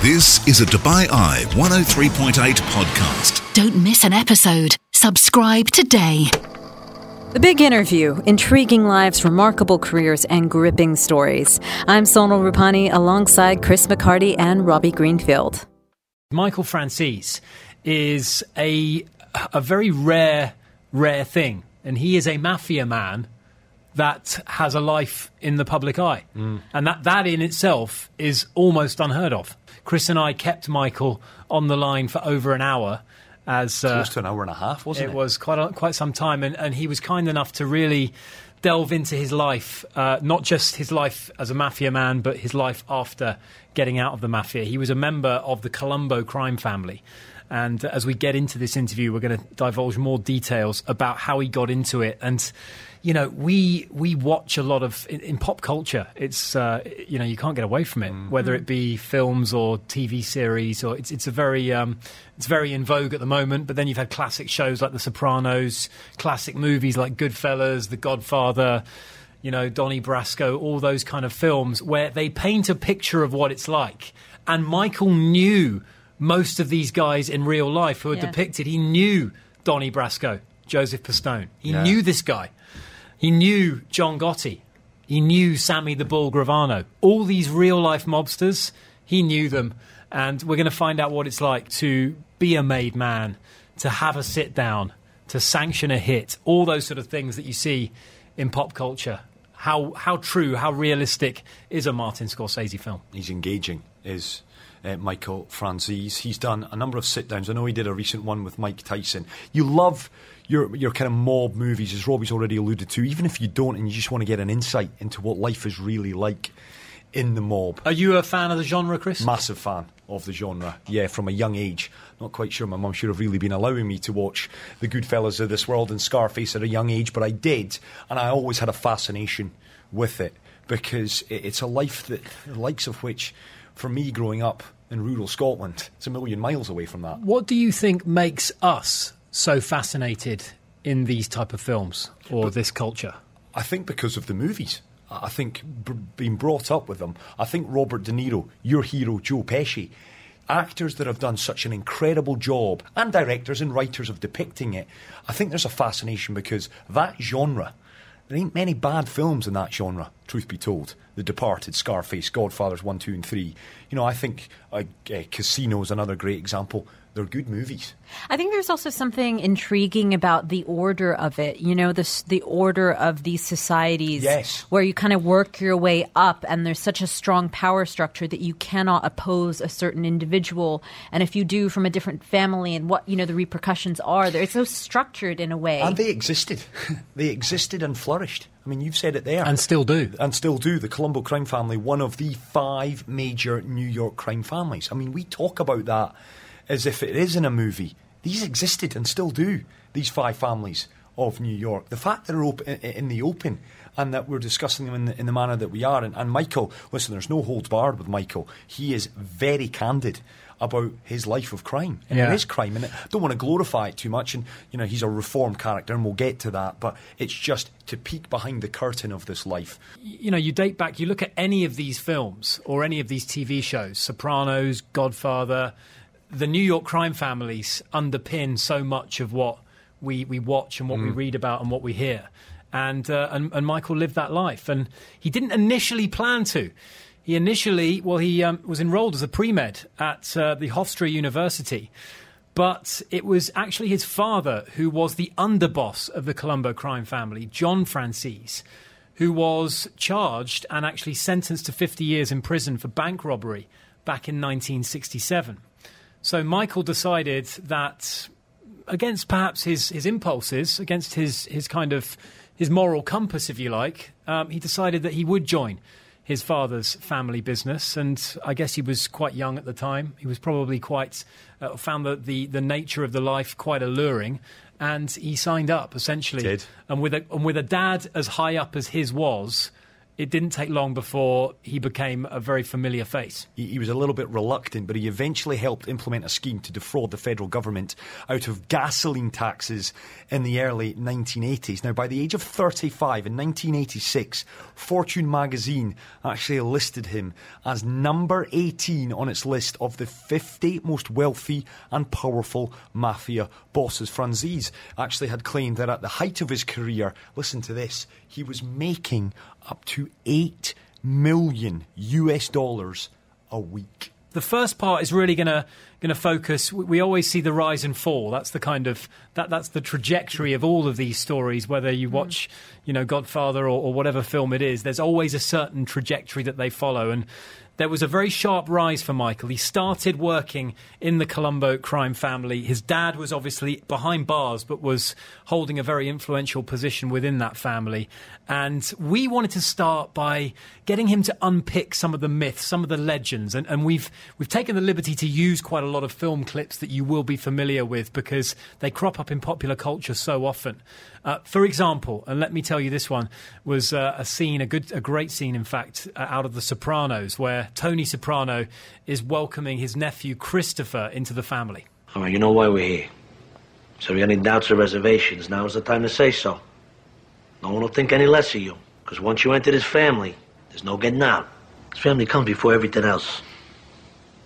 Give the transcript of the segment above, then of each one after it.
This is a Dubai Eye 103.8 podcast. Don't miss an episode. Subscribe today. The Big Interview Intriguing Lives, Remarkable Careers, and Gripping Stories. I'm Sonal Rupani alongside Chris McCarty and Robbie Greenfield. Michael Franzese is a, a very rare, rare thing. And he is a mafia man that has a life in the public eye. Mm. And that, that in itself is almost unheard of. Chris and I kept Michael on the line for over an hour. As, uh, Close to an hour and a half, wasn't it? it was quite a, quite some time, and, and he was kind enough to really delve into his life, uh, not just his life as a mafia man, but his life after getting out of the mafia. He was a member of the Colombo crime family. And as we get into this interview, we're going to divulge more details about how he got into it. And, you know, we we watch a lot of in, in pop culture. It's uh, you know you can't get away from it, whether it be films or TV series, or it's it's a very um, it's very in vogue at the moment. But then you've had classic shows like The Sopranos, classic movies like Goodfellas, The Godfather. You know, Donnie Brasco, all those kind of films where they paint a picture of what it's like. And Michael knew most of these guys in real life who are Yeah. depicted. He knew Donnie Brasco, Joseph Pistone. He Yeah. knew this guy. He knew John Gotti. He knew Sammy the Bull Gravano. All these real life mobsters, he knew them. And we're going to find out what it's like to be a made man, to have a sit down, to sanction a hit, all those sort of things that you see in pop culture. How, how true, how realistic is a Martin Scorsese film? He's engaging, is uh, Michael Franzese. He's done a number of sit downs. I know he did a recent one with Mike Tyson. You love your your kind of mob movies, as Robbie's already alluded to, even if you don't and you just want to get an insight into what life is really like in the mob. Are you a fan of the genre, Chris? Massive fan of the genre, yeah, from a young age. Not quite sure my mum should have really been allowing me to watch the Goodfellas of this world and Scarface at a young age, but I did, and I always had a fascination with it because it's a life that the likes of which, for me growing up in rural Scotland, it's a million miles away from that. What do you think makes us so fascinated in these type of films or this culture? I think because of the movies. I I think b- being brought up with them. I think Robert De Niro, your hero Joe Pesci, actors that have done such an incredible job, and directors and writers of depicting it. I think there's a fascination because that genre. There ain't many bad films in that genre, truth be told. The Departed, Scarface, Godfathers 1, 2, and 3. You know, I think uh, uh, Casino is another great example. They're good movies. I think there's also something intriguing about the order of it. You know, the the order of these societies, Yes. where you kind of work your way up, and there's such a strong power structure that you cannot oppose a certain individual. And if you do from a different family, and what you know the repercussions are, there it's so structured in a way. And they existed. they existed and flourished. I mean, you've said it there. And still do. and still do. The Colombo crime family, one of the five major New York crime families. I mean, we talk about that as if it is in a movie. These existed and still do. These five families of New York. The fact that they're op- in the open and that we're discussing them in the, in the manner that we are. And, and Michael, listen, there's no holds barred with Michael. He is very candid about his life of crime. And Yeah. it is crime. And I don't want to glorify it too much. And, you know, he's a reformed character, and we'll get to that. But it's just to peek behind the curtain of this life. you know, you date back, you look at any of these films or any of these TV shows, Sopranos, Godfather, the New York crime families underpin so much of what we, we watch and what we read about and what we hear. And, uh, and, and Michael lived that life. And he didn't initially plan to. He initially, well, he um, was enrolled as a pre med at uh, the Hofstra University. But it was actually his father who was the underboss of the Colombo crime family, John Franzese, who was charged and actually sentenced to 50 years in prison for bank robbery back in 1967. So Michael decided that against perhaps his, his impulses, against his, his kind of his moral compass, if you like, um, he decided that he would join his father's family business. And I guess he was quite young at the time. He was probably quite uh, found the, the the nature of the life quite alluring, and he signed up essentially. Did. And with a and with a dad as high up as his was. It didn't take long before he became a very familiar face. He, he, was a little bit reluctant, but he eventually helped implement a scheme to defraud the federal government out of gasoline taxes in the early 1980s. Now, by the age of 35 in 1986, Fortune magazine actually listed him as number 18 on its list of the 50 most wealthy and powerful mafia bosses. Franzese actually had claimed that at the height of his career, listen to this, he was making up to 8 million US dollars a week. The first part is really going to going to focus. We always see the rise and fall. That's the kind of that that's the trajectory of all of these stories. Whether you mm. watch, you know, Godfather or, or whatever film it is, there's always a certain trajectory that they follow, and there was a very sharp rise for Michael. He started working in the Colombo crime family. His dad was obviously behind bars, but was holding a very influential position within that family. And we wanted to start by getting him to unpick some of the myths, some of the legends. And, and we've, we've taken the liberty to use quite a lot of film clips that you will be familiar with because they crop up in popular culture so often. Uh, for example, and let me tell you, this one was uh, a scene, a good, a great scene, in fact, uh, out of The Sopranos, where Tony Soprano is welcoming his nephew Christopher into the family. All right, you know why we're here. So if you have any doubts or reservations, now is the time to say so. No one will think any less of you, because once you enter this family, there's no getting out. This family comes before everything else.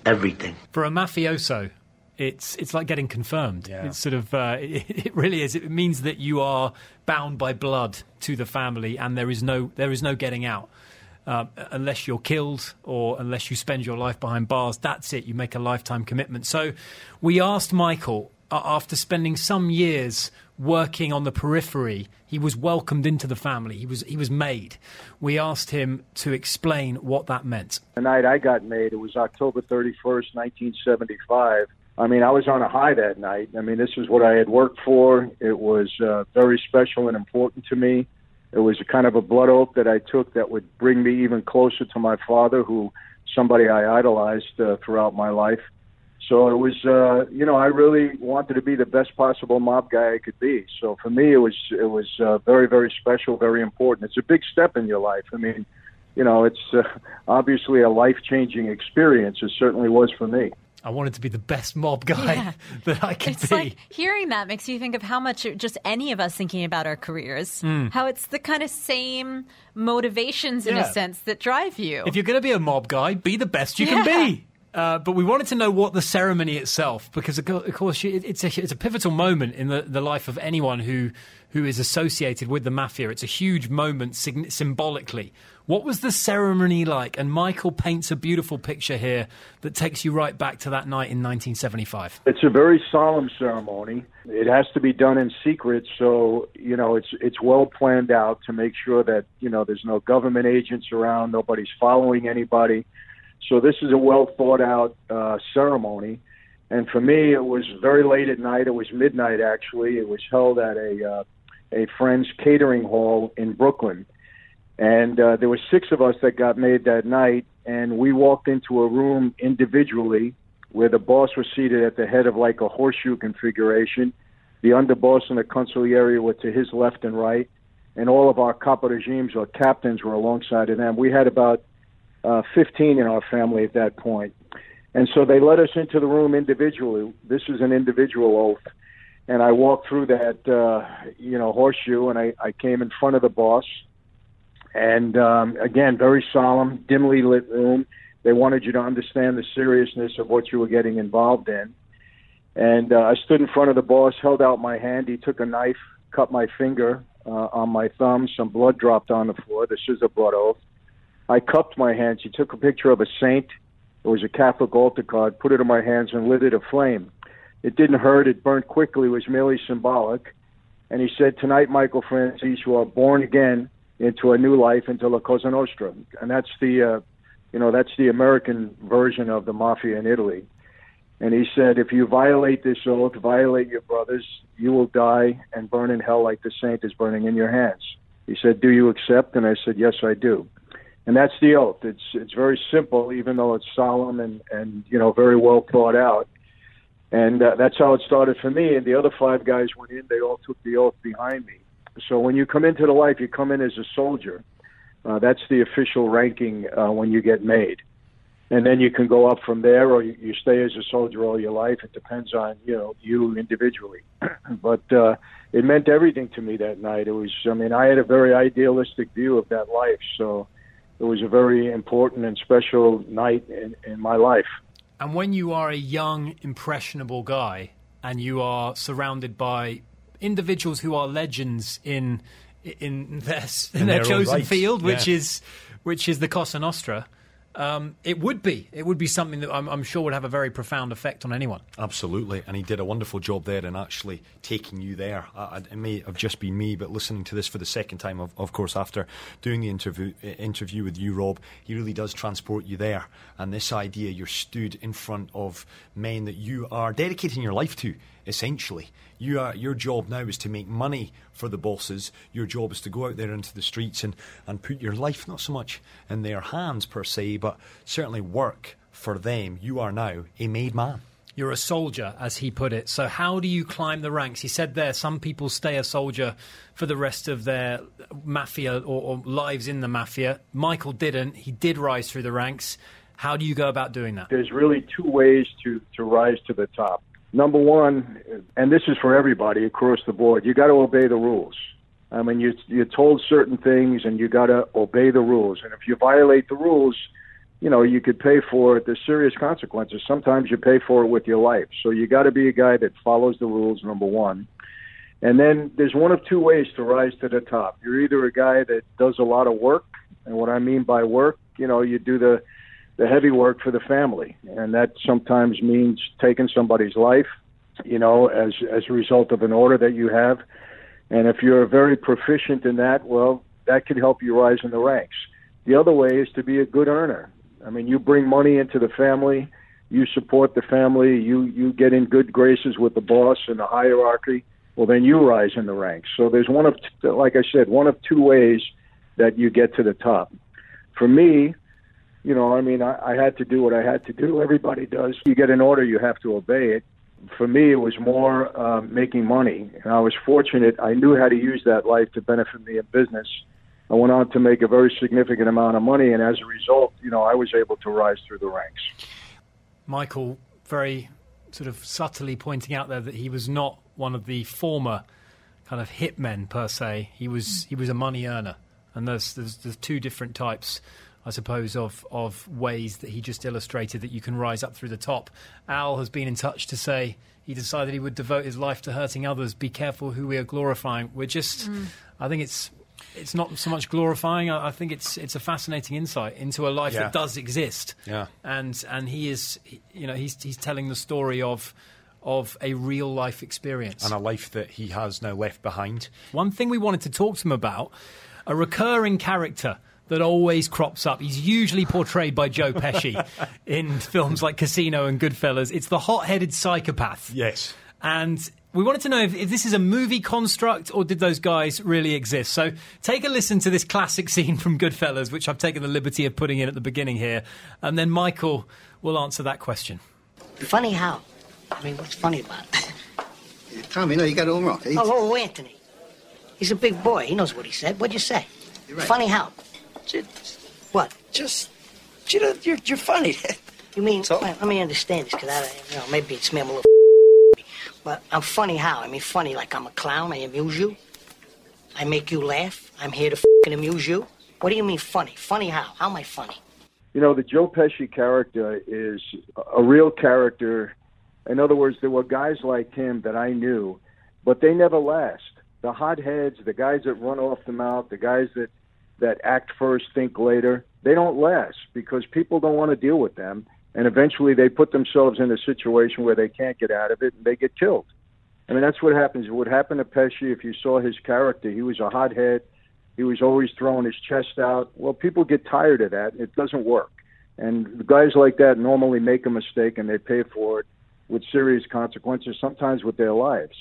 Everything. For a mafioso, it's it's like getting confirmed. Yeah. It's sort of uh, it, it, really is. It means that you are bound by blood to the family, and there is no there is no getting out. Uh, unless you're killed or unless you spend your life behind bars, that's it. You make a lifetime commitment. So, we asked Michael uh, after spending some years working on the periphery, he was welcomed into the family. He was he was made. We asked him to explain what that meant. The night I got made, it was October 31st, 1975 I mean, I was on a high that night. I mean, this is what I had worked for. It was uh, very special and important to me. It was a kind of a blood oath that I took that would bring me even closer to my father, who somebody I idolized uh, throughout my life. So it was, uh, you know, I really wanted to be the best possible mob guy I could be. So for me, it was it was uh, very very special, very important. It's a big step in your life. I mean, you know, it's uh, obviously a life changing experience. It certainly was for me. I wanted to be the best mob guy yeah. that I could it's be. Like hearing that makes you think of how much just any of us thinking about our careers, mm. how it's the kind of same motivations in yeah. a sense that drive you. If you're going to be a mob guy, be the best you yeah. can be. Uh, but we wanted to know what the ceremony itself, because of course it's a, it's a pivotal moment in the, the life of anyone who who is associated with the mafia. It's a huge moment symbolically. What was the ceremony like? And Michael paints a beautiful picture here that takes you right back to that night in 1975. It's a very solemn ceremony. It has to be done in secret, so you know it's it's well planned out to make sure that you know there's no government agents around, nobody's following anybody. So this is a well thought out uh, ceremony. And for me, it was very late at night. It was midnight actually. It was held at a uh, a friend's catering hall in Brooklyn. And uh, there were six of us that got made that night, and we walked into a room individually where the boss was seated at the head of like a horseshoe configuration. The underboss and the consigliere were to his left and right, and all of our caporegimes or captains were alongside of them. We had about uh, 15 in our family at that point. And so they let us into the room individually. This is an individual oath and I walked through that uh, you know horseshoe, and I, I came in front of the boss, and um, again, very solemn, dimly lit room. They wanted you to understand the seriousness of what you were getting involved in, and uh, I stood in front of the boss, held out my hand. He took a knife, cut my finger uh, on my thumb. Some blood dropped on the floor. This is a blood oath. I cupped my hands. He took a picture of a saint. It was a Catholic altar card. Put it in my hands and lit it aflame it didn't hurt. It burned quickly. It was merely symbolic. And he said, Tonight, Michael Franzese, you are born again into a new life, into La Cosa Nostra. And that's the, uh, you know, that's the American version of the mafia in Italy. And he said, if you violate this oath, violate your brothers, you will die and burn in hell like the saint is burning in your hands. He said, do you accept? And I said, yes, I do. And that's the oath. It's it's very simple, even though it's solemn and and you know very well thought out and uh, that's how it started for me. And the other five guys went in; they all took the oath behind me. So when you come into the life, you come in as a soldier. Uh, that's the official ranking uh, when you get made, and then you can go up from there, or you, you stay as a soldier all your life. It depends on you know you individually, but uh, it meant everything to me that night. It was, I mean, I had a very idealistic view of that life, so it was a very important and special night in, in my life. And when you are a young, impressionable guy, and you are surrounded by individuals who are legends in in their in, In their, their chosen right, field, which yeah. is which is the Cosa Nostra. Um, it would be it would be something that I'm, I'm sure would have a very profound effect on anyone. Absolutely, and he did a wonderful job there in actually taking you there. I, it may have just been me, but listening to this for the second time, of, of course, after doing the interview interview with you, Rob, he really does transport you there. And this idea, you're stood in front of men that you are dedicating your life to. Essentially, you are your job now is to make money for the bosses. Your job is to go out there into the streets and, and put your life not so much in their hands per se, but certainly work for them. You are now a made man. You're a soldier, as he put it. So, how do you climb the ranks? He said there some people stay a soldier for the rest of their mafia or, or lives in the mafia. Michael didn't. He did rise through the ranks. How do you go about doing that? there's really two ways to, to rise to the top. Number one, and this is for everybody across the board, you got to obey the rules. I mean, you, you're told certain things and you got to obey the rules. And if you violate the rules, you know, you could pay for it. There's serious consequences. Sometimes you pay for it with your life. So you got to be a guy that follows the rules, number one. And then there's one of two ways to rise to the top. You're either a guy that does a lot of work, and what I mean by work, you know, you do the the heavy work for the family, and that sometimes means taking somebody's life, you know, as as a result of an order that you have. And if you're very proficient in that, well, that could help you rise in the ranks. The other way is to be a good earner. I mean, you bring money into the family, you support the family, you you get in good graces with the boss and the hierarchy. Well, then you rise in the ranks. So there's one of, like I said, one of two ways that you get to the top. For me, you know, I mean, I, I had to do what I had to do. Everybody does. You get an order, you have to obey it. For me, it was more uh, making money. And I was fortunate. I knew how to use that life to benefit me in business. I went on to make a very significant amount of money, and as a result, you know, I was able to rise through the ranks. Michael very sort of subtly pointing out there that he was not one of the former kind of hitmen per se. He was he was a money earner, and there's there's, there's two different types. I suppose of of ways that he just illustrated that you can rise up through the top. Al has been in touch to say he decided he would devote his life to hurting others. Be careful who we are glorifying. We're just, mm. I think it's it's not so much glorifying. I, I think it's it's a fascinating insight into a life Yeah. that does exist. Yeah. and and he is, you know, he's he's telling the story of of a real life experience. and a life that he has now left behind. One thing we wanted to talk to him about a recurring character that always crops up. He's usually portrayed by Joe Pesci in films like Casino and Goodfellas. It's the hot-headed psychopath. Yes. And we wanted to know if, if this is a movie construct or did those guys really exist. So take a listen to this classic scene from Goodfellas, which I've taken the liberty of putting in at the beginning here, and then Michael will answer that question. Funny how? I mean, what's funny about it? Tommy, no, you got it all wrong. He- Oh, oh, Anthony. He's a big boy. He knows what he said. What'd you say? You're right. Funny how? Just, What? just, you know, you're, you're funny. You mean, So? let, let me understand this, because I, you know, maybe it's me, I'm a little but I'm funny how? I mean, funny like I'm a clown, I amuse you. I make you laugh. I'm here to fucking amuse you. What do you mean funny? Funny how? How am I funny? You know, the Joe Pesci character is a real character. In other words, there were guys like him that I knew, but they never last. The hotheads, the guys that run off the mouth, the guys that that act first, think later, they don't last because people don't want to deal with them, and eventually they put themselves in a situation where they can't get out of it and they get killed. I mean, that's what happens. What happened to Pesci, if you saw his character, he was a hothead. He was always throwing his chest out. Well, people get tired of that. It doesn't work. And guys like that normally make a mistake and they pay for it with serious consequences, sometimes with their lives.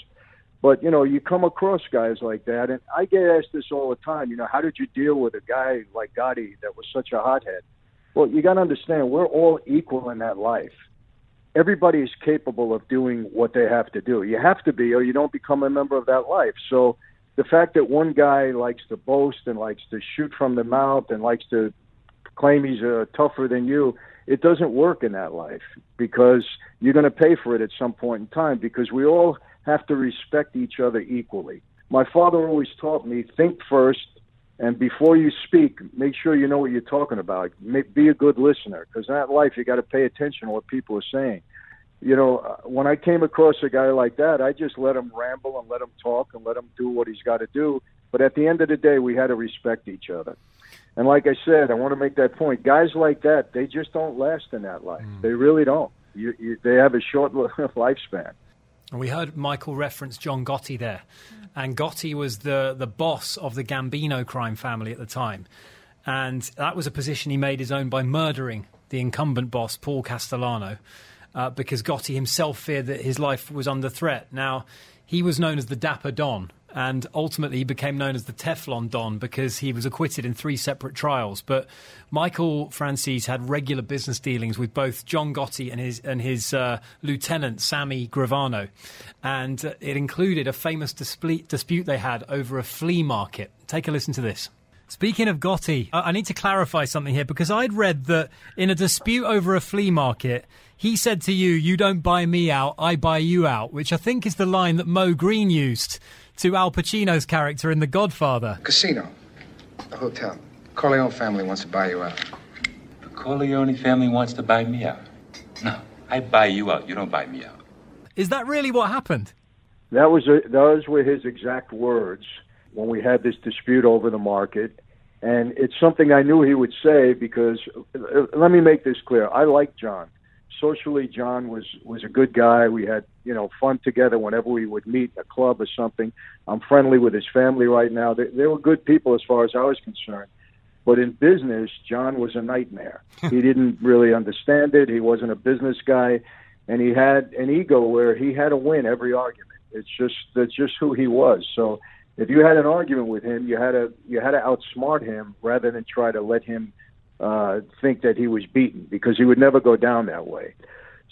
But, you know, you come across guys like that, and I get asked this all the time, you know, how did you deal with a guy like Gotti that was such a hothead? Well, you got to understand, we're all equal in that life everybody is capable of doing what they have to do. You have to be, or you don't become a member of that life. So the fact that one guy likes to boast and likes to shoot from the mouth and likes to claim he's uh, tougher than you, it doesn't work in that life because you're going to pay for it at some point in time because we all have to respect each other equally. My father always taught me think first and before you speak, make sure you know what you're talking about. Be a good listener because in that life you got to pay attention to what people are saying. You know, uh, when I came across a guy like that, I just let him ramble and let him talk and let him do what he's got to do. But at the end of the day, we had to respect each other. And like I said, I want to make that point. Guys like that, they just don't last in that life. Mm. They really don't. You, you, they have a short lifespan. And we heard Michael reference John Gotti there. And Gotti was the, the boss of the Gambino crime family at the time. And that was a position he made his own by murdering the incumbent boss, Paul Castellano, uh, because Gotti himself feared that his life was under threat. Now, he was known as the Dapper Don and ultimately he became known as the Teflon Don because he was acquitted in three separate trials. But Michael Franzese had regular business dealings with both John Gotti and his and his uh, lieutenant Sammy Gravano, and uh, it included a famous dispute, dispute they had over a flea market. Take a listen to this. Speaking of Gotti, I need to clarify something here because I'd read that in a dispute over a flea market, he said to you, You don't buy me out, I buy you out, which I think is the line that Moe Greene used to Al Pacino's character in The Godfather. Casino, the hotel. Corleone family wants to buy you out. The Corleone family wants to buy me out. No, I buy you out. You don't buy me out. Is that really what happened? That was a, those were his exact words when we had this dispute over the market. And it's something I knew he would say because uh, let me make this clear. I like John socially, John was was a good guy. We had you know fun together whenever we would meet in a club or something. I'm friendly with his family right now. They, they were good people as far as I was concerned. But in business, John was a nightmare. he didn't really understand it. He wasn't a business guy, and he had an ego where he had to win every argument. It's just that's just who he was. So if you had an argument with him, you had to you had to outsmart him rather than try to let him uh, think that he was beaten because he would never go down that way.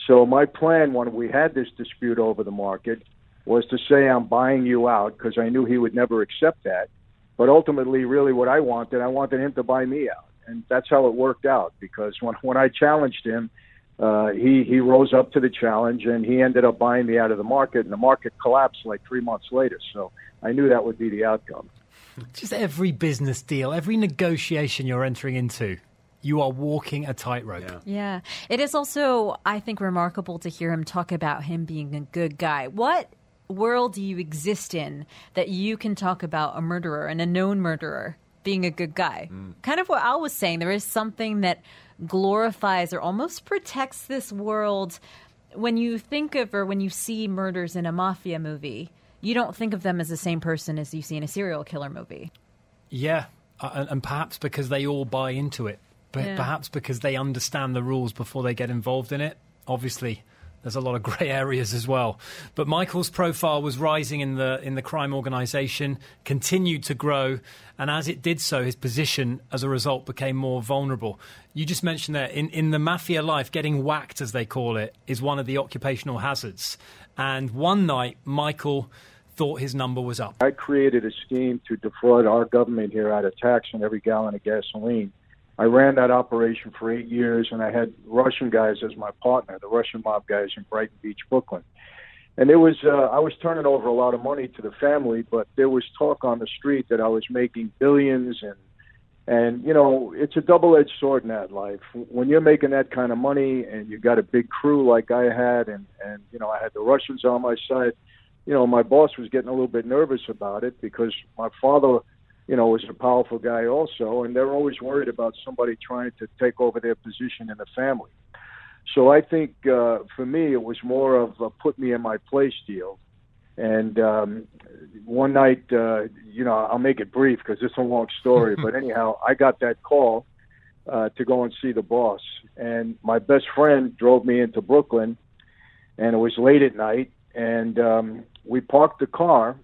So my plan when we had this dispute over the market was to say I'm buying you out because I knew he would never accept that. But ultimately, really, what I wanted, I wanted him to buy me out, and that's how it worked out. Because when when I challenged him, uh, he he rose up to the challenge, and he ended up buying me out of the market, and the market collapsed like three months later. So I knew that would be the outcome. Just every business deal, every negotiation you're entering into, you are walking a tightrope. Yeah. yeah. It is also, I think, remarkable to hear him talk about him being a good guy. What world do you exist in that you can talk about a murderer and a known murderer being a good guy? Mm. Kind of what Al was saying. There is something that glorifies or almost protects this world. When you think of or when you see murders in a mafia movie, you don't think of them as the same person as you see in a serial killer movie. Yeah, uh, and, and perhaps because they all buy into it but yeah. perhaps because they understand the rules before they get involved in it. Obviously, there's a lot of grey areas as well. But Michael's profile was rising in the in the crime organisation, continued to grow, and as it did so, his position as a result became more vulnerable. You just mentioned that in in the mafia life, getting whacked as they call it is one of the occupational hazards. And one night, Michael thought his number was up. I created a scheme to defraud our government here out of tax on every gallon of gasoline I ran that operation for eight years, and I had Russian guys as my partner, the Russian mob guys in Brighton Beach, Brooklyn. And it was uh, I was turning over a lot of money to the family, but there was talk on the street that I was making billions, and and you know it's a double-edged sword in that life. When you're making that kind of money, and you got a big crew like I had, and and you know I had the Russians on my side, you know my boss was getting a little bit nervous about it because my father you know, was a powerful guy also, and they're always worried about somebody trying to take over their position in the family. So I think uh, for me, it was more of a put me in my place deal. And um, one night, uh, you know, I'll make it brief because it's a long story. but anyhow, I got that call uh, to go and see the boss, and my best friend drove me into Brooklyn, and it was late at night, and um, we parked the car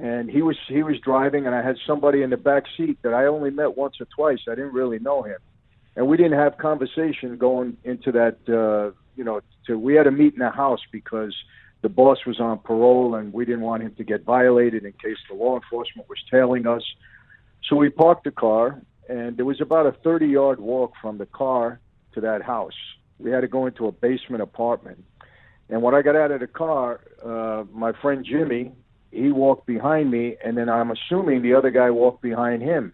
and he was he was driving, and I had somebody in the back seat that I only met once or twice. I didn't really know him, and we didn't have conversation going into that. Uh, you know, to we had to meet in the house because the boss was on parole and we didn't want him to get violated in case the law enforcement was tailing us. So we parked the car, and there was about a 30 yard walk from the car to that house. We had to go into a basement apartment. And when I got out of the car, uh, my friend Jimmy, he walked behind me, and then I'm assuming the other guy walked behind him.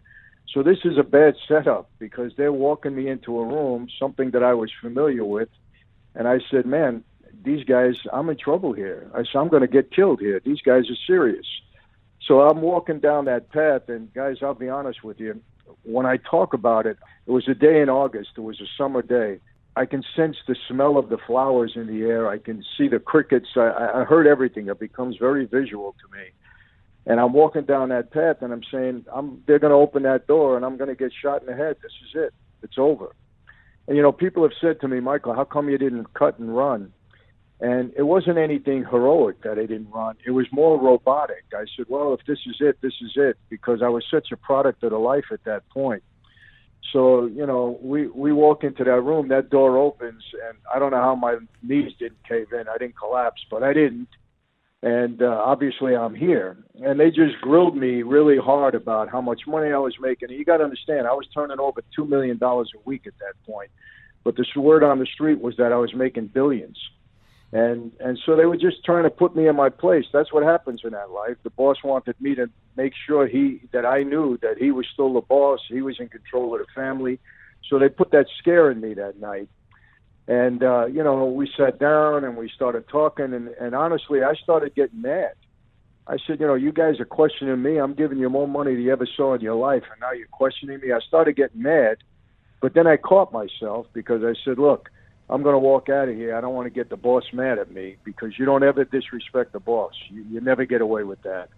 So this is a bad setup because they're walking me into a room, something that I was familiar with, and I said, "Man, these guys, I'm in trouble here. I said, I'm going to get killed here. These guys are serious." So I'm walking down that path, and guys, I'll be honest with you. When I talk about it, it was a day in August. It was a summer day. I can sense the smell of the flowers in the air. I can see the crickets. I, I heard everything. It becomes very visual to me. And I'm walking down that path, and I'm saying, "I'm." They're going to open that door, and I'm going to get shot in the head. This is it. It's over. And you know, people have said to me, Michael, how come you didn't cut and run? And it wasn't anything heroic that I didn't run. It was more robotic. I said, well, if this is it, this is it, because I was such a product of the life at that point. So you know, we we walk into that room, that door opens, and I don't know how my knees didn't cave in. I didn't collapse, but I didn't. And uh, obviously, I'm here. And they just grilled me really hard about how much money I was making. And you got to understand, I was turning over two million dollars a week at that point. But the word on the street was that I was making billions. And and so they were just trying to put me in my place. That's what happens in that life. The boss wanted me to make sure he that I knew that he was still the boss. He was in control of the family. So they put that scare in me that night. And uh, you know, we sat down and we started talking, and, and honestly, I started getting mad. I said, you know, you guys are questioning me. I'm giving you more money than you ever saw in your life, and now you're questioning me. I started getting mad, but then I caught myself because I said, look, I'm going to walk out of here. I don't want to get the boss mad at me because you don't ever disrespect the boss. You, you never get away with that.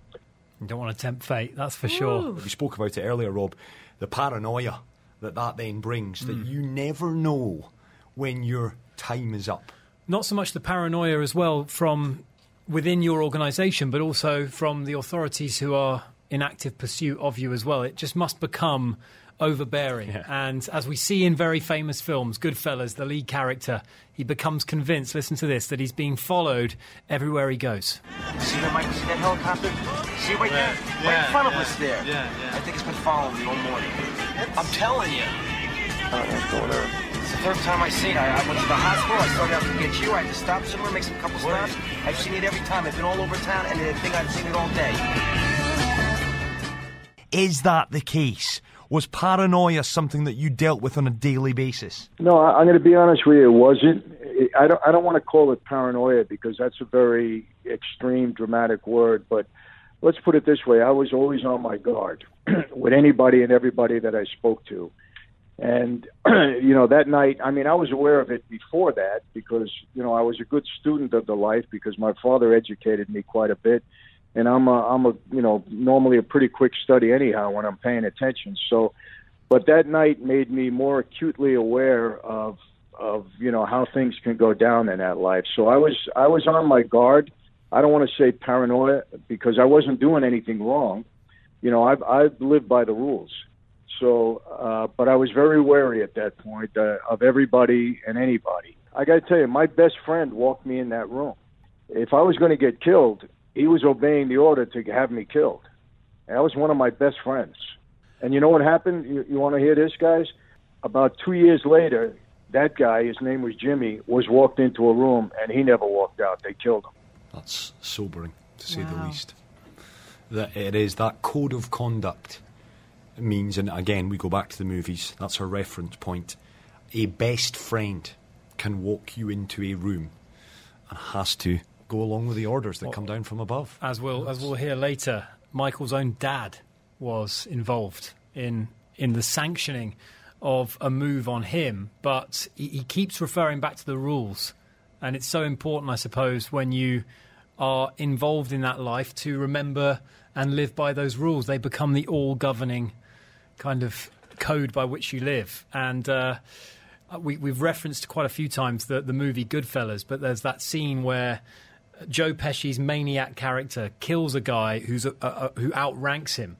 You don't want to tempt fate, that's for sure. We spoke about it earlier, Rob. The paranoia that that then brings, that Mm. you never know when your time is up. Not so much the paranoia as well from within your organisation, but also from the authorities who are in active pursuit of you as well. It just must become overbearing. And as we see in very famous films, Goodfellas, the lead character, he becomes convinced, listen to this, that he's being followed everywhere he goes. See that, Mike? See that helicopter? See it right there? right in front of yeah, us there. yeah, yeah. I think it's been following me all morning. I'm telling you. I don't know what's going on. It's the third time I see it. I, I went to the hospital. I started out to get you. I had to stop somewhere, make some couple stops. I've seen it every time. I've been all over town, and I think I've seen it all day. Is that the case? Was paranoia something that you dealt with on a daily basis? No, I, I'm going to be honest with you. It wasn't. I don't. I don't want to call it paranoia because that's a very extreme, dramatic word. But let's put it this way: I was always on my guard with anybody and everybody that I spoke to. And you know, that night, I mean, I was aware of it before that because you know I was a good student of the life because my father educated me quite a bit, and I'm a, I'm a you know normally a pretty quick study anyhow when I'm paying attention. So, but that night made me more acutely aware of of you know how things can go down in that life. So I was I was on my guard. I don't want to say paranoia because I wasn't doing anything wrong. You know, I've I've lived by the rules. So, uh, but I was very wary at that point uh, of everybody and anybody. I got to tell you, my best friend walked me in that room. If I was going to get killed, he was obeying the order to have me killed. And that was one of my best friends. And you know what happened? You, you want to hear this, guys? About two years later, that guy, his name was Jimmy, was walked into a room and he never walked out. They killed him. That's sobering, to say the least. That it is that code of conduct means, and again, we go back to the movies. That's our reference point. A best friend can walk you into a room and has to go along with the orders that come down from above. As we'll as we'll hear later, Michael's own dad was involved in in the sanctioning of a move on him, but he, he keeps referring back to the rules, and it's so important, I suppose, when you are involved in that life to remember and live by those rules. They become the all governing kind of code by which you live, and. Uh, we, we've referenced quite a few times the, the movie Goodfellas, but there's that scene where Joe Pesci's maniac character kills a guy who's a, a, a, who outranks him,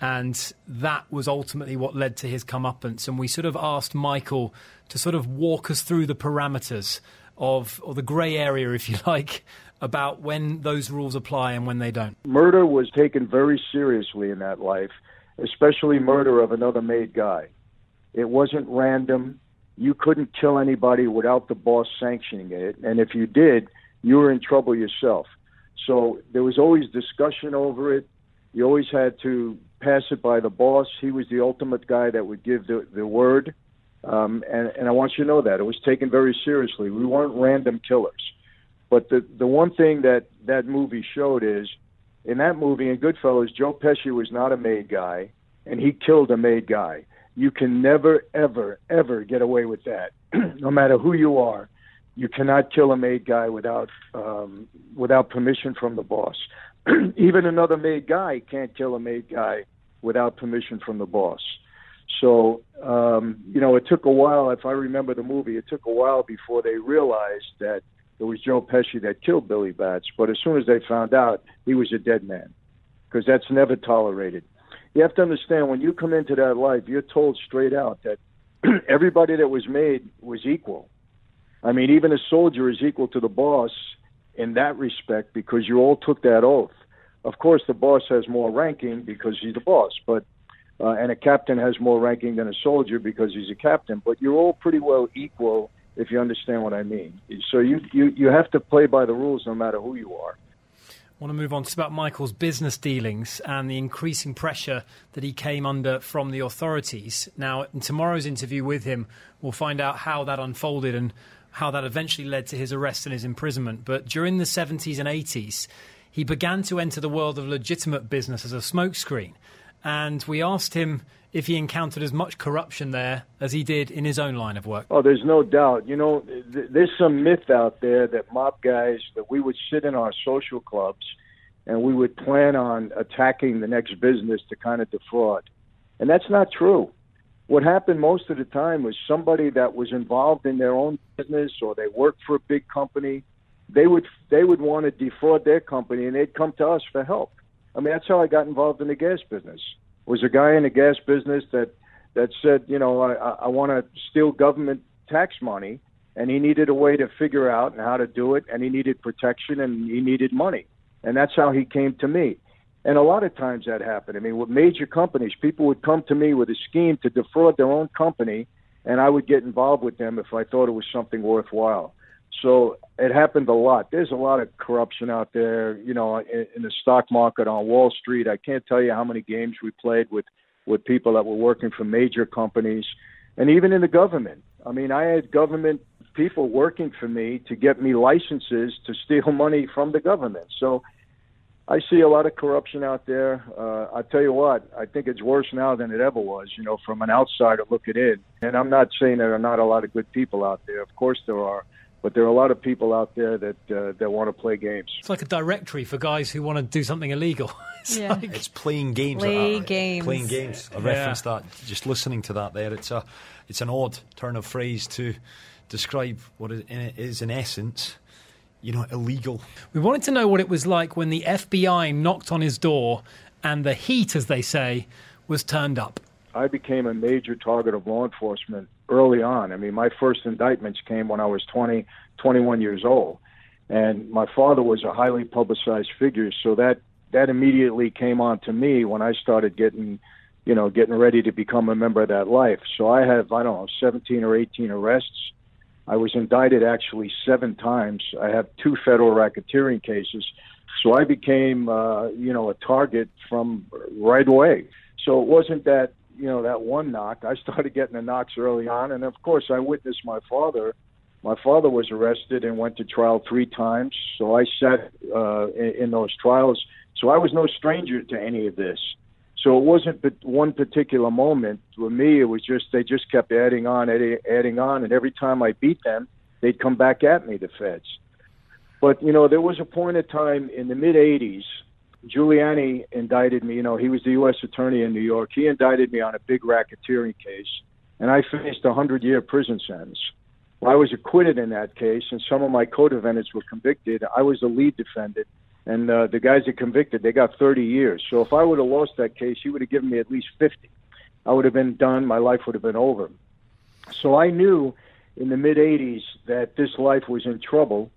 and that was ultimately what led to his comeuppance. And we sort of asked Michael to sort of walk us through the parameters of, or the grey area, if you like, about when those rules apply and when they don't. Murder was taken very seriously in that life, especially murder of another made guy. It wasn't random. You couldn't kill anybody without the boss sanctioning it, and if you did, you were in trouble yourself. So there was always discussion over it. You always had to pass it by the boss. He was the ultimate guy that would give the, the word. Um, and, and I want you to know that. It was taken very seriously. We weren't random killers. But the, the one thing that that movie showed is in that movie, in Goodfellas, Joe Pesci was not a made guy, and he killed a made guy. You can never, ever, ever get away with that, no matter who you are. You cannot kill a made guy without um, without permission from the boss. Even another made guy can't kill a made guy without permission from the boss. So um, you know, it took a while. If I remember the movie, it took a while before they realized that it was Joe Pesci that killed Billy Batts. But as soon as they found out, he was a dead man, because that's never tolerated. You have to understand when you come into that life, you're told straight out that everybody that was made was equal. I mean, even a soldier is equal to the boss in that respect because you all took that oath. Of course, the boss has more ranking because he's the boss, but uh, and a captain has more ranking than a soldier because he's a captain. But you're all pretty well equal if you understand what I mean. So you you you have to play by the rules no matter who you are. I want to move on to about Michael's business dealings and the increasing pressure that he came under from the authorities. Now, in tomorrow's interview with him, we'll find out how that unfolded and how that eventually led to his arrest and his imprisonment. But during the 70s and 80s, he began to enter the world of legitimate business as a smokescreen. And we asked him if he encountered as much corruption there as he did in his own line of work. Oh, there's no doubt. You know, th- there's some myth out there that mob guys, that we would sit in our social clubs and we would plan on attacking the next business to kind of defraud. And that's not true what happened most of the time was somebody that was involved in their own business or they worked for a big company they would they would want to defraud their company and they'd come to us for help. I mean that's how i got involved in the gas business. Was a guy in the gas business that that said you know i i want to steal government tax money and he needed a way to figure out how to do it and he needed protection and he needed money. And that's how he came to me and a lot of times that happened. I mean, with major companies, people would come to me with a scheme to defraud their own company, and I would get involved with them if I thought it was something worthwhile. So it happened a lot. There's a lot of corruption out there, you know, in, in the stock market on Wall Street. I can't tell you how many games we played with with people that were working for major companies, and even in the government. I mean, I had government people working for me to get me licenses to steal money from the government. So I see a lot of corruption out there. Uh, I tell you what, I think it's worse now than it ever was. You know, from an outsider looking in, and I'm not saying there are not a lot of good people out there. Of course there are, but there are a lot of people out there that uh, that want to play games. It's like a directory for guys who want to do something illegal. it's, Yeah. like- It's playing games. Play uh, games. Playing games. I Yeah. that. Just listening to that there, it's a, it's an odd turn of phrase to describe what it is in essence, you know, illegal. we wanted to know what it was like when the FBI knocked on his door and the heat, as they say, was turned up. I became a major target of law enforcement early on. I mean, my first indictments came when I was 20, 21 years old. And my father was a highly publicized figure, so that that immediately came on to me when I started getting, you know, getting ready to become a member of that life. So I have, I don't know, 17 or 18 arrests. I was indicted actually seven times. I have two federal racketeering cases. So I became, uh, you know, a target from right away. So it wasn't that, you know, that one knock. I started getting the knocks early on. And of course, I witnessed my father. My father was arrested and went to trial three times. So I sat uh, in, in those trials. So I was no stranger to any of this. So it wasn't one particular moment. With me, it was just they just kept adding on, adding, adding on, and every time I beat them, they'd come back at me, the feds. But you know, there was a point of time in the mid '80s. Giuliani indicted me. You know, he was the U.S. attorney in New York. He indicted me on a big racketeering case, and I faced a hundred-year prison sentence. Well, I was acquitted in that case, and some of my co-defendants were convicted. I was the lead defendant, and uh, the guys that convicted they got 30 years. So if I would have lost that case, he would have given me at least 50. I would have been done. My life would have been over. So I knew in the mid 80s that this life was in trouble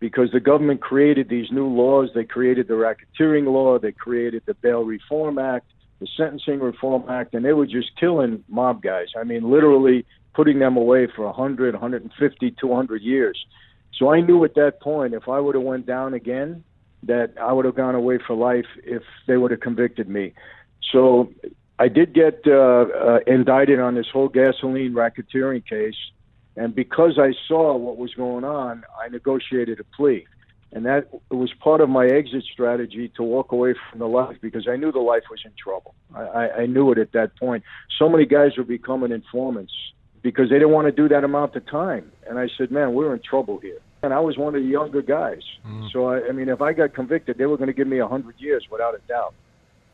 because the government created these new laws. They created the racketeering law, they created the Bail Reform Act, the Sentencing Reform Act, and they were just killing mob guys. I mean, literally putting them away for 100, 150, 200 years. So I knew at that point if I would have went down again, that I would have gone away for life if they would have convicted me. So I did get uh, uh, indicted on this whole gasoline racketeering case, and because I saw what was going on, I negotiated a plea, and that was part of my exit strategy to walk away from the life because I knew the life was in trouble. I, I, I knew it at that point. So many guys were becoming informants because they didn't want to do that amount of time, and I said, "Man, we're in trouble here." And I was one of the younger guys, so I, I mean, if I got convicted, they were going to give me a hundred years without a doubt.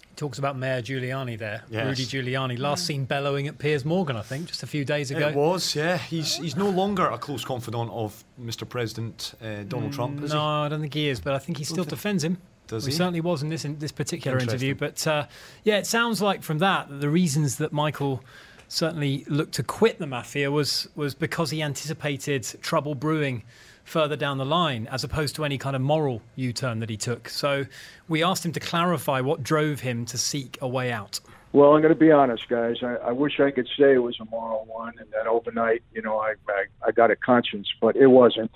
He Talks about Mayor Giuliani there, Yes. Rudy Giuliani, last seen bellowing at Piers Morgan, I think, just a few days ago. It was, yeah. He's he's no longer a close confidant of Mr. President uh, Donald Trump, is no, he? I don't think he is, but I think he still think- defends him. Does he he? certainly was in this in this particular interview. But uh, yeah, it sounds like from that that the reasons that Michael certainly looked to quit the mafia was was because he anticipated trouble brewing further down the line, as opposed to any kind of moral U-turn that he took. So we asked him to clarify what drove him to seek a way out. Well, I'm going to be honest, guys. I, I wish I could say it was a moral one, and that overnight, you know, I, I I got a conscience, but it wasn't.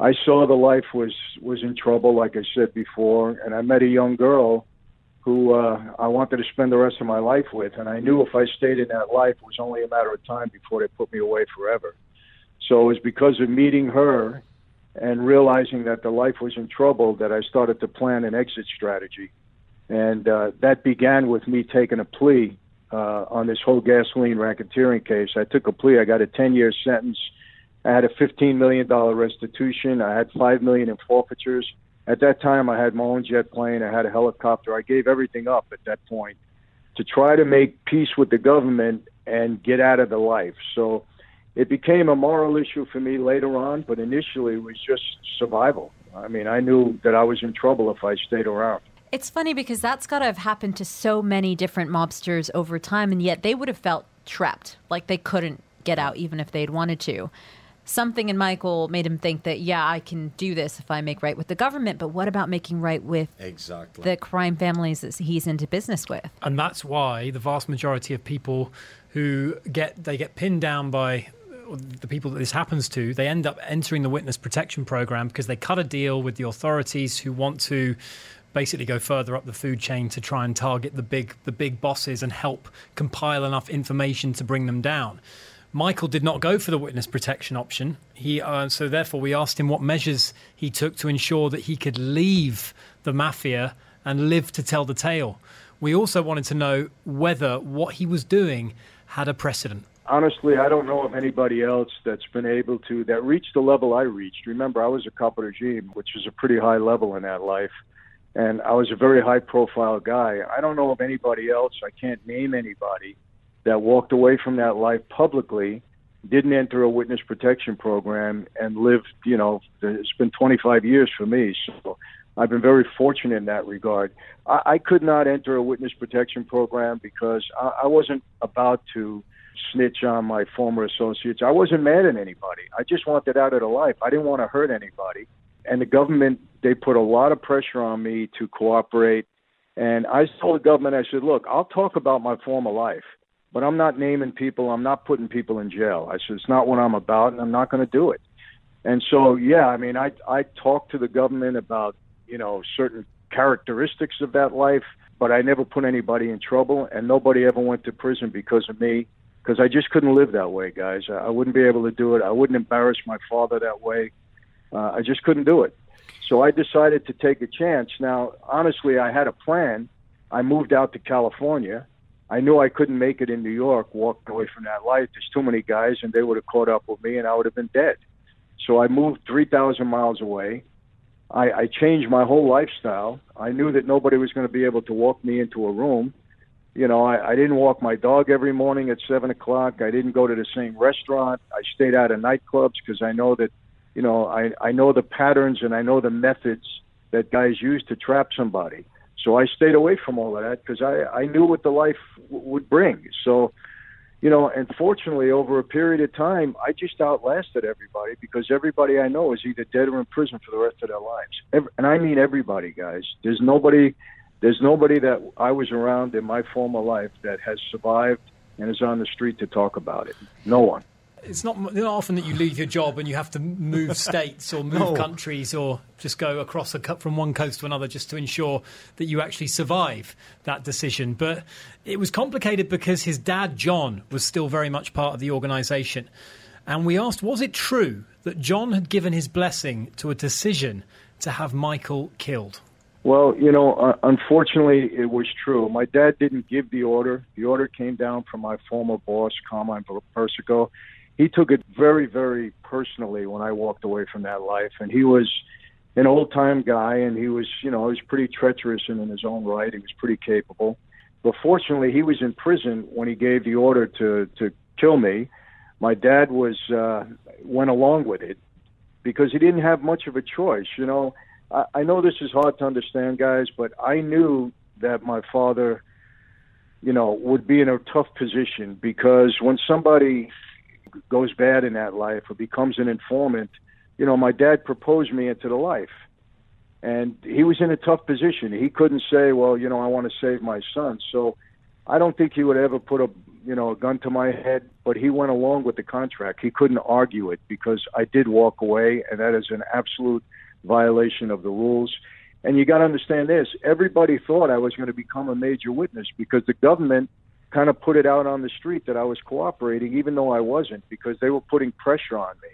I saw the life was was in trouble, like I said before, and I met a young girl who uh, I wanted to spend the rest of my life with, and I knew if I stayed in that life, it was only a matter of time before they put me away forever. So it was because of meeting her and realizing that the life was in trouble that I started to plan an exit strategy and uh, that began with me taking a plea uh, on this whole gasoline racketeering case. I took a plea. I got a 10-year sentence. I had a 15 million dollar restitution. I had five million in forfeitures. At that time, I had my own jet plane. I had a helicopter. I gave everything up at that point to try to make peace with the government and get out of the life. So it became a moral issue for me later on, but initially it was just survival. I mean, I knew that I was in trouble if I stayed around. It's funny because that's got to have happened to so many different mobsters over time, and yet they would have felt trapped, like they couldn't get out even if they'd wanted to. Something in Michael made him think that, yeah, I can do this if I make right with the government, but what about making right with Exactly. the crime families that he's into business with? and that's why the vast majority of people who get they get pinned down by the people that this happens to they end up entering the witness protection program because they cut a deal with the authorities who want to basically go further up the food chain to try and target the big the big bosses and help compile enough information to bring them down Michael did not go for the witness protection option. He, uh, so therefore, we asked him what measures he took to ensure that he could leave the mafia and live to tell the tale. We also wanted to know whether what he was doing had a precedent. Honestly, I don't know of anybody else that's been able to that reached the level I reached. Remember, I was a caporegime, which is a pretty high level in that life, and I was a very high profile guy. I don't know of anybody else. I can't name anybody that walked away from that life publicly, didn't enter a witness protection program, and lived. You know, it's been 25 years for me, so. I've been very fortunate in that regard. I, I could not enter a witness protection program because I, I wasn't about to snitch on my former associates. I wasn't mad at anybody. I just wanted out of the life. I didn't want to hurt anybody. And the government, they put a lot of pressure on me to cooperate. And I told the government, I said, look, I'll talk about my former life, but I'm not naming people. I'm not putting people in jail. I said, it's not what I'm about, and I'm not going to do it. And so, yeah, I mean, I I talked to the government about you know certain characteristics of that life, but I never put anybody in trouble, and nobody ever went to prison because of me, because I just couldn't live that way, guys. I wouldn't be able to do it. I wouldn't embarrass my father that way. Uh, I just couldn't do it. So I decided to take a chance. Now, honestly, I had a plan. I moved out to California. I knew I couldn't make it in New York, walked away from that life. There's too many guys, and they would have caught up with me, and I would have been dead. So I moved 3,000 miles away. I, I changed my whole lifestyle. I knew that nobody was going to be able to walk me into a room. You know, I, I didn't walk my dog every morning at seven o'clock. I didn't go to the same restaurant. I stayed out of nightclubs because I know that, you know, I, I know the patterns and I know the methods that guys use to trap somebody. So I stayed away from all of that because I, I knew what the life w- would bring. So, you know, and fortunately, over a period of time, I just outlasted everybody because everybody I know is either dead or in prison for the rest of their lives. Every, and I mean everybody, guys. There's nobody, there's nobody that I was around in my former life that has survived and is on the street to talk about it. No one. It's not, not often that you leave your job and you have to move states or move No. countries or just go across a cut from one coast to another just to ensure that you actually survive that decision. But it was complicated because his dad, John, was still very much part of the organisation. And we asked, was it true that John had given his blessing to a decision to have Michael killed? Well, you know, uh, unfortunately, it was true. My dad didn't give the order. The order came down from my former boss, Carmine Persico. He took it very, very personally when I walked away from that life, and he was an old-time guy, and he was, you know, he was pretty treacherous in, in his own right. He was pretty capable, but fortunately, he was in prison when he gave the order to to kill me. My dad was uh, went along with it because he didn't have much of a choice. You know, I, I know this is hard to understand, guys, but I knew that my father, you know, would be in a tough position because when somebody goes bad in that life or becomes an informant, you know, my dad proposed me into the life. And he was in a tough position. He couldn't say, well, you know, I want to save my son. So I don't think he would ever put a, you know, a gun to my head, but he went along with the contract. He couldn't argue it because I did walk away, and that is an absolute violation of the rules. And you got to understand this everybody thought I was going to become a major witness because the government kind of put it out on the street that I was cooperating, even though I wasn't, because they were putting pressure on me.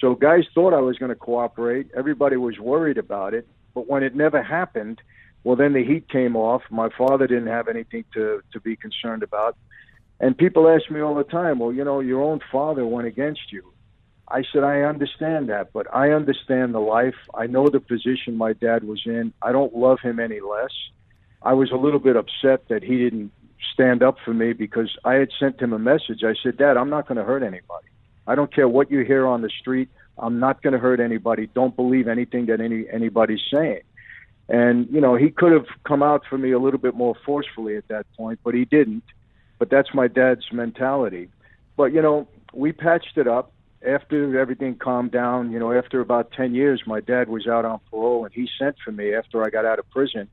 So guys thought I was going to cooperate. Everybody was worried about it. But when it never happened, well, then the heat came off. My father didn't have anything to, to be concerned about. And people ask me all the time, well, you know, your own father went against you. I said, I understand that, but I understand the life. I know the position my dad was in. I don't love him any less. I was a little bit upset that he didn't stand up for me because I had sent him a message. I said, Dad, I'm not going to hurt anybody. I don't care what you hear on the street. I'm not going to hurt anybody. Don't believe anything that any anybody's saying. And you know, he could have come out for me a little bit more forcefully at that point, but he didn't. But that's my dad's mentality. But you know, we patched it up after everything calmed down. You know, after about ten years, my dad was out on parole, and he sent for me after I got out of prison.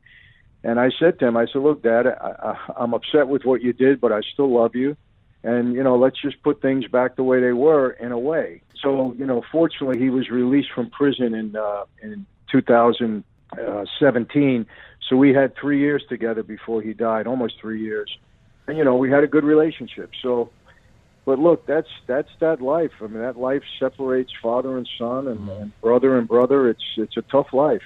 And I said to him, I said, "Look, Dad, I, I, I'm upset with what you did, but I still love you." and you know let's just put things back the way they were in a way so you know fortunately he was released from prison in uh in 2017 so we had 3 years together before he died almost 3 years and you know we had a good relationship so but look that's that's that life i mean that life separates father and son and, and brother and brother it's it's a tough life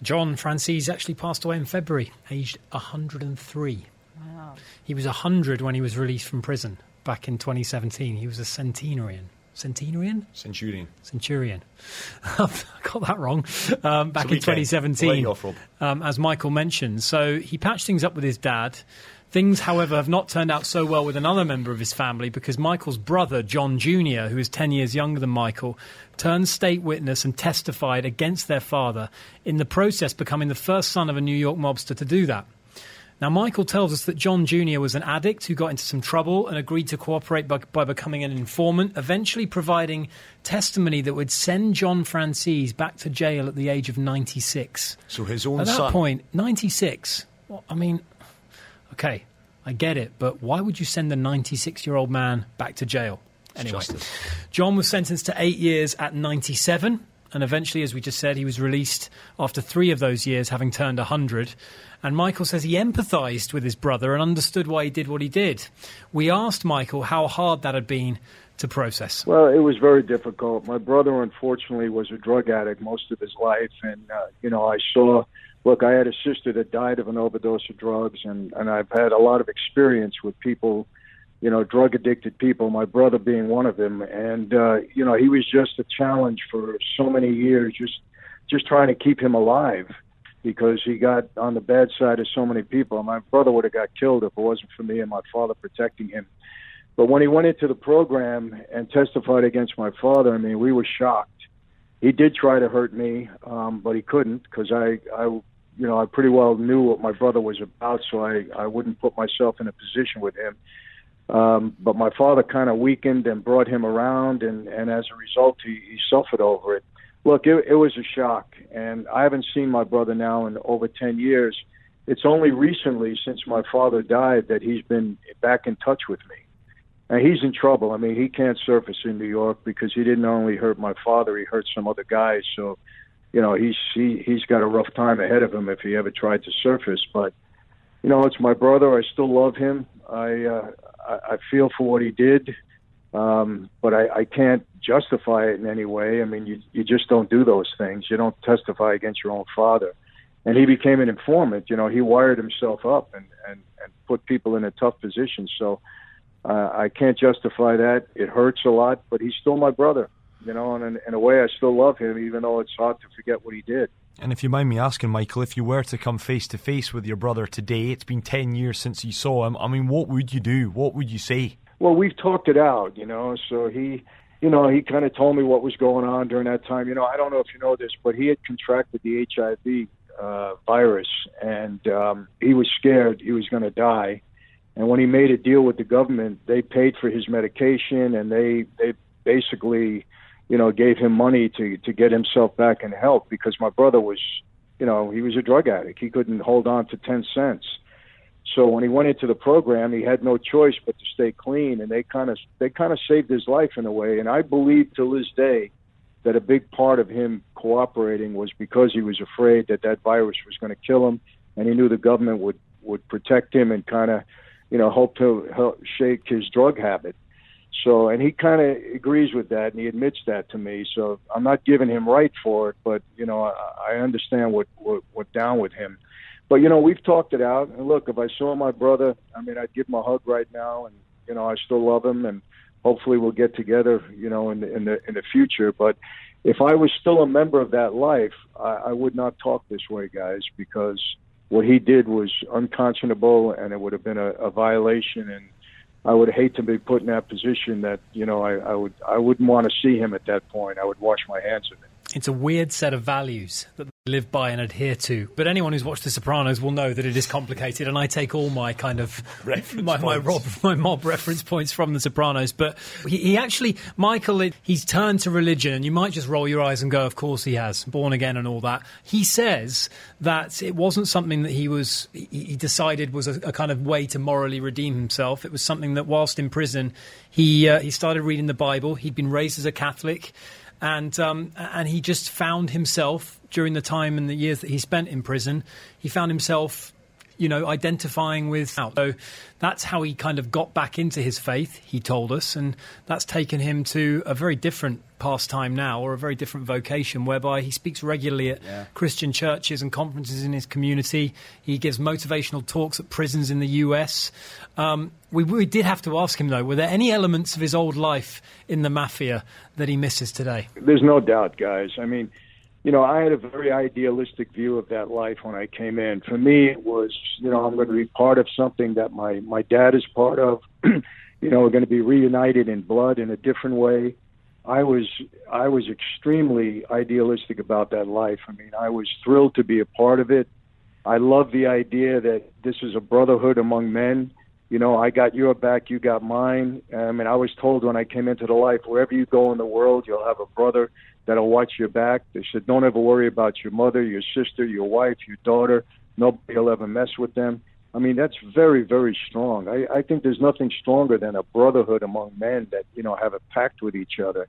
John Franzese actually passed away in February, aged 103. Wow. He was 100 when he was released from prison back in 2017. He was a centenarian. Centenarian? Centurion. Centurion. I got that wrong. Um, back in 2017, We'll let you off, Rob. um, as Michael mentioned. So he patched things up with his dad. Things, however, have not turned out so well with another member of his family because Michael's brother, John Jr., who is 10 years younger than Michael, turned state witness and testified against their father, in the process becoming the first son of a New York mobster to do that. Now, Michael tells us that John Jr. was an addict who got into some trouble and agreed to cooperate by, by becoming an informant, eventually providing testimony that would send John Franzese back to jail at the age of 96. So his own At that son. point, 96. Well, I mean, okay, I get it, but why would you send a 96 year old man back to jail? Anyway, justice. John was sentenced to eight years at 97, and eventually, as we just said, he was released after three of those years, having turned 100. And Michael says he empathised with his brother and understood why he did what he did. We asked Michael how hard that had been to process. Well, it was very difficult. My brother, unfortunately, was a drug addict most of his life, and uh, you know, I saw. Look, I had a sister that died of an overdose of drugs, and and I've had a lot of experience with people, you know, drug addicted people. My brother being one of them, and uh, you know, he was just a challenge for so many years, just just trying to keep him alive because he got on the bad side of so many people. My brother would have got killed if it wasn't for me and my father protecting him. But when he went into the program and testified against my father, I mean, we were shocked. He did try to hurt me, um, but he couldn't because I, I, you know, I pretty well knew what my brother was about, so I, I wouldn't put myself in a position with him. Um, but my father kind of weakened and brought him around, and, and as a result, he, he suffered over it. Look, it, it was a shock, and I haven't seen my brother now in over 10 years. It's only recently, since my father died, that he's been back in touch with me. And he's in trouble. I mean, he can't surface in New York because he didn't only hurt my father, he hurt some other guys. So, you know, he's he, he's got a rough time ahead of him if he ever tried to surface. But, you know, it's my brother. I still love him. I uh, I, I feel for what he did, um, but I, I can't justify it in any way. I mean, you you just don't do those things. You don't testify against your own father. And he became an informant. You know, he wired himself up and and and put people in a tough position. So uh, I can't justify that. It hurts a lot, but he's still my brother. You know, and in, in a way, I still love him, even though it's hard to forget what he did. And if you mind me asking, Michael, if you were to come face to face with your brother today, it's been 10 years since you saw him. I mean, what would you do? What would you say? Well, we've talked it out, you know. So he, you know, he kind of told me what was going on during that time. You know, I don't know if you know this, but he had contracted the HIV uh, virus, and um, he was scared he was going to die. And when he made a deal with the government, they paid for his medication, and they they basically you know, gave him money to to get himself back in health because my brother was, you know, he was a drug addict. He couldn't hold on to ten cents. So when he went into the program, he had no choice but to stay clean, and they kind of they kind of saved his life in a way. And I believe to this day that a big part of him cooperating was because he was afraid that that virus was going to kill him, and he knew the government would would protect him and kind of, you know, hope to help shake his drug habit. So, and he kind of agrees with that, and he admits that to me. So, I'm not giving him right for it, but you know, I, I understand what, what what down with him. But you know, we've talked it out. And look, if I saw my brother, I mean, I'd give him a hug right now, and you know, I still love him, and hopefully we'll get together, you know, in the in the in the future. But if I was still a member of that life, I, I would not talk this way, guys, because what he did was unconscionable, and it would have been a, a violation and I would hate to be put in that position that you know I, I would I wouldn't want to see him at that point. I would wash my hands of it. It's a weird set of values that live by and adhere to. But anyone who's watched The Sopranos will know that it is complicated, and I take all my kind of my, my, rob, my mob reference points from The Sopranos. But he, he actually, Michael, he's turned to religion, and you might just roll your eyes and go, "Of course he has, born again and all that." He says that it wasn't something that he was he, he decided was a, a, kind of way to morally redeem himself. It was something that, whilst in prison, he uh, he started reading the Bible. He'd been raised as a Catholic and um, and he just found himself during the time and the years that he spent in prison. He found himself, you know, identifying with. So that's how he kind of got back into his faith. He told us, and that's taken him to a very different pastime now, or a very different vocation, whereby he speaks regularly at yeah. Christian churches and conferences in his community. He gives motivational talks at prisons in the U.S. Um, we, we did have to ask him though: were there any elements of his old life in the mafia that he misses today? There's no doubt, guys. I mean you know, I had a very idealistic view of that life when I came in. For me, it was, you know, I'm going to be part of something that my my dad is part of. you know, we're going to be reunited in blood in a different way. I was I was extremely idealistic about that life. I mean, I was thrilled to be a part of it. I love the idea that this is a brotherhood among men. You know, I got your back, you got mine. I mean, I was told when I came into the life, wherever you go in the world, you'll have a brother that'll watch your back. They said, don't ever worry about your mother, your sister, your wife, your daughter. Nobody will ever mess with them. I mean, that's very, very strong. I, I think there's nothing stronger than a brotherhood among men that, you know, have a pact with each other.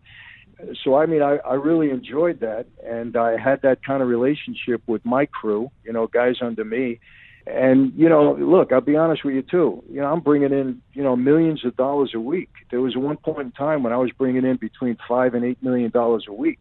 So, I mean, I, I really enjoyed that. And I had that kind of relationship with my crew, you know, guys under me. And, you know, look, I'll be honest with you, too. You know, I'm bringing in, you know, millions of dollars a week. There was one point in time when I was bringing in between five and eight million dollars a week.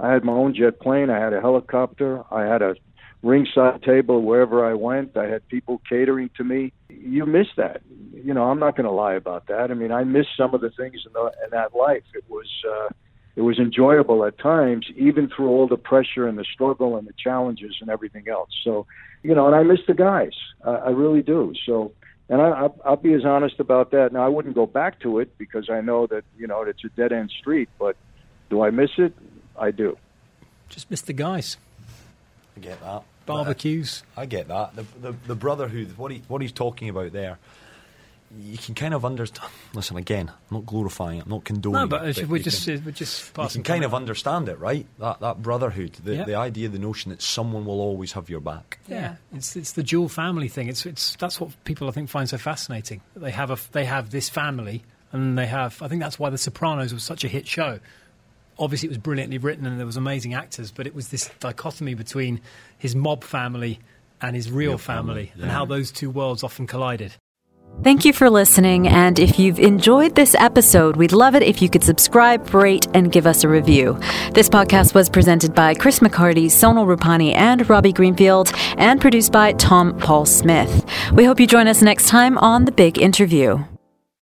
I had my own jet plane. I had a helicopter. I had a ringside table wherever I went. I had people catering to me. You miss that. You know, I'm not going to lie about that. I mean, I miss some of the things in, the, in that life. It was uh, it was enjoyable at times, even through all the pressure and the struggle and the challenges and everything else. So, you know, and I miss the guys. Uh, I really do. So. And I, I'll be as honest about that. Now, I wouldn't go back to it because I know that you know it's a dead end street. But do I miss it? I do. Just miss the guys. I get that. Barbecues. I get that. The, the, the brother who what he what he's talking about there. you can kind of understand. Listen, again, I'm not glorifying it, I'm not condoning No, but it. it's- we're you just can- we're just you can kind of understand it, right? That that brotherhood, the, Yeah. the idea, the notion that someone will always have your back. Yeah, it's it's the dual family thing. It's it's that's what people I think find so fascinating. They have a they have this family, and they have. I think that's why The Sopranos was such a hit show. Obviously, it was brilliantly written, and there was amazing actors, but it was this dichotomy between his mob family and his real Real family, family, and how those two worlds often collided. Thank you for listening. And if you've enjoyed this episode, we'd love it if you could subscribe, rate, and give us a review. This podcast was presented by Chris McCarty, Sonal Rupani, and Robbie Greenfield, and produced by Tom Paul Smith. We hope you join us next time on The Big Interview.